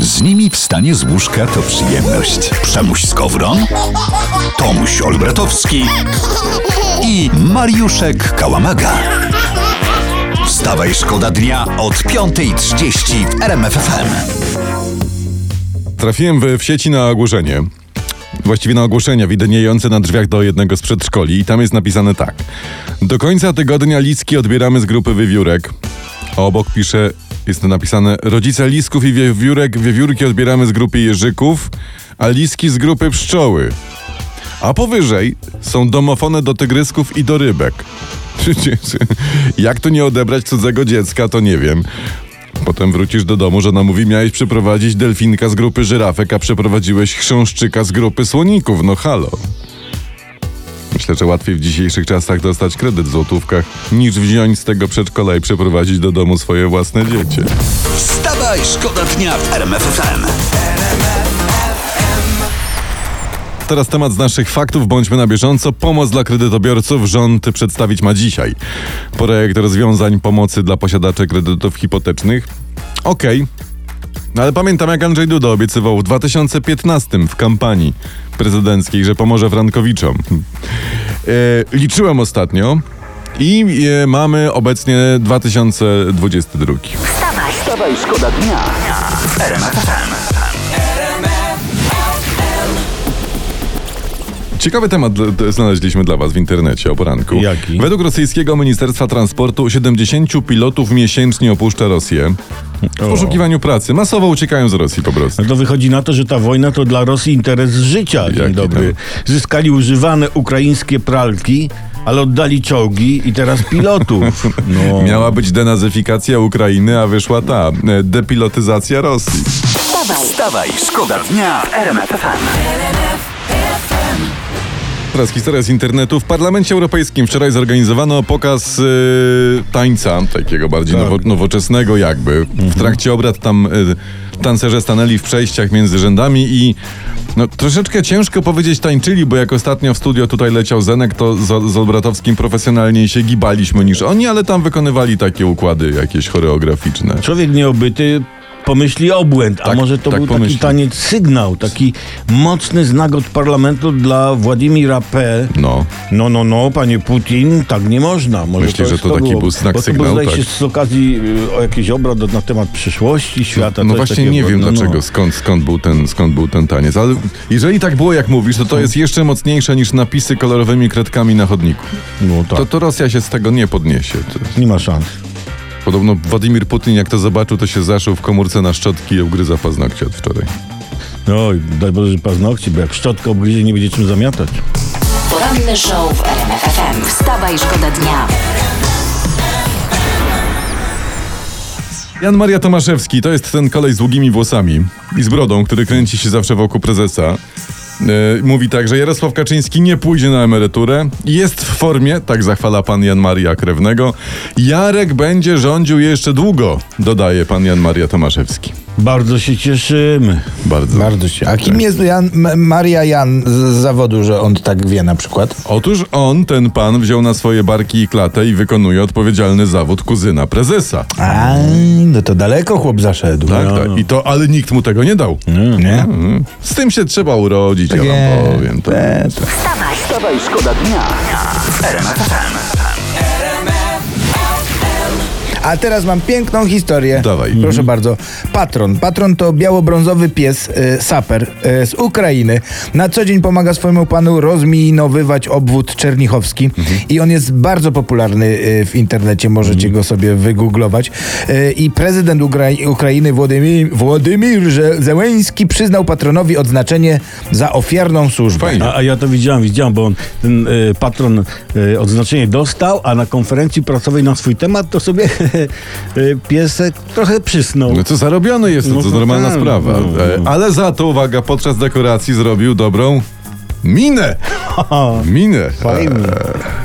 Z nimi wstanie z łóżka to przyjemność. Przemuś Skowron, Tomuś Olbratowski i Mariuszek Kałamaga. Wstawaj, szkoda dnia od 5.30 w RMFFM. Trafiłem w, w sieci na ogłoszenie. Właściwie na ogłoszenia widniejące na drzwiach do jednego z przedszkoli i tam jest napisane tak. Do końca tygodnia listki odbieramy z grupy wywiórek. A obok pisze, jest to napisane rodzice lisków i wiewiórek, wiewiórki odbieramy z grupy jeżyków, a liski z grupy pszczoły. A powyżej są domofony do tygrysków i do rybek. Jak tu nie odebrać cudzego dziecka, to nie wiem. Potem wrócisz do domu, żona mówi, miałeś przeprowadzić delfinka z grupy żyrafek, a przeprowadziłeś chrząszczyka z grupy słoników. No halo. Myślę, że łatwiej w dzisiejszych czasach dostać kredyt w złotówkach, niż wziąć z tego przedszkola i przeprowadzić do domu swoje własne dziecię. Wstawaj, szkoda dnia w RMFFM. Teraz temat z naszych faktów, bądźmy na bieżąco. Pomoc dla kredytobiorców rząd przedstawić ma dzisiaj. Projekt rozwiązań pomocy dla posiadaczy kredytów hipotecznych. Okej. No ale pamiętam jak Andrzej Duda obiecywał w 2015 w kampanii prezydenckiej, że pomoże Frankowiczom. E, liczyłem ostatnio i e, mamy obecnie 2022. Wstawaj, szkoda dnia w Ciekawy temat znaleźliśmy dla Was w internecie o poranku. Jaki? Według rosyjskiego Ministerstwa Transportu 70 pilotów miesięcznie opuszcza Rosję w poszukiwaniu pracy. Masowo uciekają z Rosji po prostu. No to wychodzi na to, że ta wojna to dla Rosji interes życia. Dzień Jaki dobry. Zyskali używane ukraińskie pralki, ale oddali czołgi i teraz pilotów. No. Miała być denazyfikacja Ukrainy, a wyszła ta e, depilotyzacja Rosji. Wstawaj, szkoda dnia w RMFFM. Teraz historia z internetu. W Parlamencie Europejskim wczoraj zorganizowano pokaz y, tańca, takiego bardziej Tak. nowo, nowoczesnego jakby. W trakcie obrad tam y, tancerze stanęli w przejściach między rzędami i no, troszeczkę ciężko powiedzieć tańczyli, bo jak ostatnio w studio tutaj leciał Zenek, to z, z Olbratowskim profesjonalniej się gibaliśmy niż oni, ale tam wykonywali takie układy jakieś choreograficzne. Człowiek nieobyty pomyśli obłęd, a Tak, może to tak był pomyśli. taki taniec sygnał, taki mocny znak od parlamentu dla Władimira P. No. No, no, no, panie Putin, tak nie można. Może Myślisz, że jest to taki było. był znak Bo to zdaje tak. się z okazji y, o jakiś obrad na temat przyszłości świata. No coś właśnie nie wiem No, no. dlaczego, skąd, skąd, był ten, skąd był ten taniec, ale jeżeli tak było jak mówisz, to to jest jeszcze mocniejsze niż napisy kolorowymi kredkami na chodniku. No tak, To, to Rosja się z tego nie podniesie. To, nie ma szans. Podobno Władimir Putin jak to zobaczył, to się zaszył w komórce na szczotki i ugryza paznokcie od wczoraj. Oj, daj Boże, że paznokci, bo jak szczotka obgryzie, nie będzie czym zamiatać. Poranny show w RMFFM. Wstawaj, szkoda dnia. Jan Maria Tomaszewski to jest ten kolej z długimi włosami i z brodą, który kręci się zawsze wokół prezesa. E, mówi tak, że Jarosław Kaczyński nie pójdzie na emeryturę, jest w formie, tak zachwala pan Jan Maria Krewnego. Jarek będzie rządził jeszcze długo, dodaje pan Jan Maria Tomaszewski. Bardzo się cieszymy. Bardzo. Bardzo się. A kim jest Jan, Maria Jan z zawodu, że on tak wie na przykład? Otóż on, ten pan, wziął na swoje barki i klatę i wykonuje odpowiedzialny zawód kuzyna prezesa. A, no to daleko chłop zaszedł. Tak, No. tak. I to, ale nikt mu tego nie dał. Nie? Mhm. Z tym się trzeba urodzić, ja wam powiem. To. Wstawaj, szkoda dnia. A teraz mam piękną historię. Dawaj. Proszę Mhm. bardzo. Patron. Patron to biało-brązowy pies, y, saper y, z Ukrainy. Na co dzień pomaga swojemu panu rozminowywać obwód czernichowski. Mhm. I on jest bardzo popularny y, w internecie. Możecie go sobie wygooglować. Y, I prezydent Ukrai- Ukrainy Władimir, Władimir Ze- Zełenski przyznał patronowi odznaczenie za ofiarną służbę. Fajnie. A, a ja to widziałem, widziałem, bo on, ten patron odznaczenie dostał, a na konferencji prasowej na swój temat to sobie piesek trochę przysnął. No to zarobiony jest, to, No to to normalna tak, sprawa. no, E, no. Ale za to, uwaga, podczas dekoracji zrobił dobrą minę. Minę. Fajnie. E,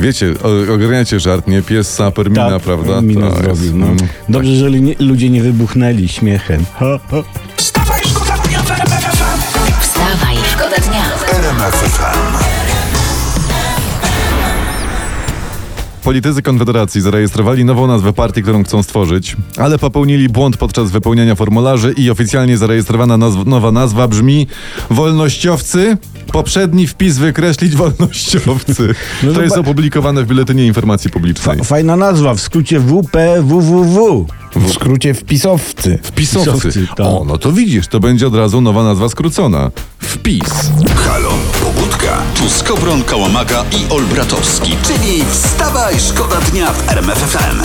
Wiecie, ogarniacie żart, nie? Pies, saper, mina, prawda? Minę To jest, zrobił, no. mm. Dobrze, że li- ludzie nie wybuchnęli śmiechem. Wstawaj, szkoda dnia w RMF FM. Politycy Konfederacji zarejestrowali nową nazwę partii, którą chcą stworzyć, ale popełnili błąd podczas wypełniania formularzy i oficjalnie zarejestrowana nazw- nowa nazwa brzmi Wolnościowcy. Poprzedni wpis wykreślić wolnościowcy. No to jest zoba- opublikowane w Biuletynie Informacji Publicznej. Fa- fajna nazwa, w skrócie WPWWW. W skrócie wpisowcy. Wpisowcy. Wpisowcy, tak. O, no to widzisz, to będzie od razu nowa nazwa skrócona. Wpis. Halo, Skowron, Kałamaga i Olbratowski, czyli wstawaj, szkoda dnia w RMF FM.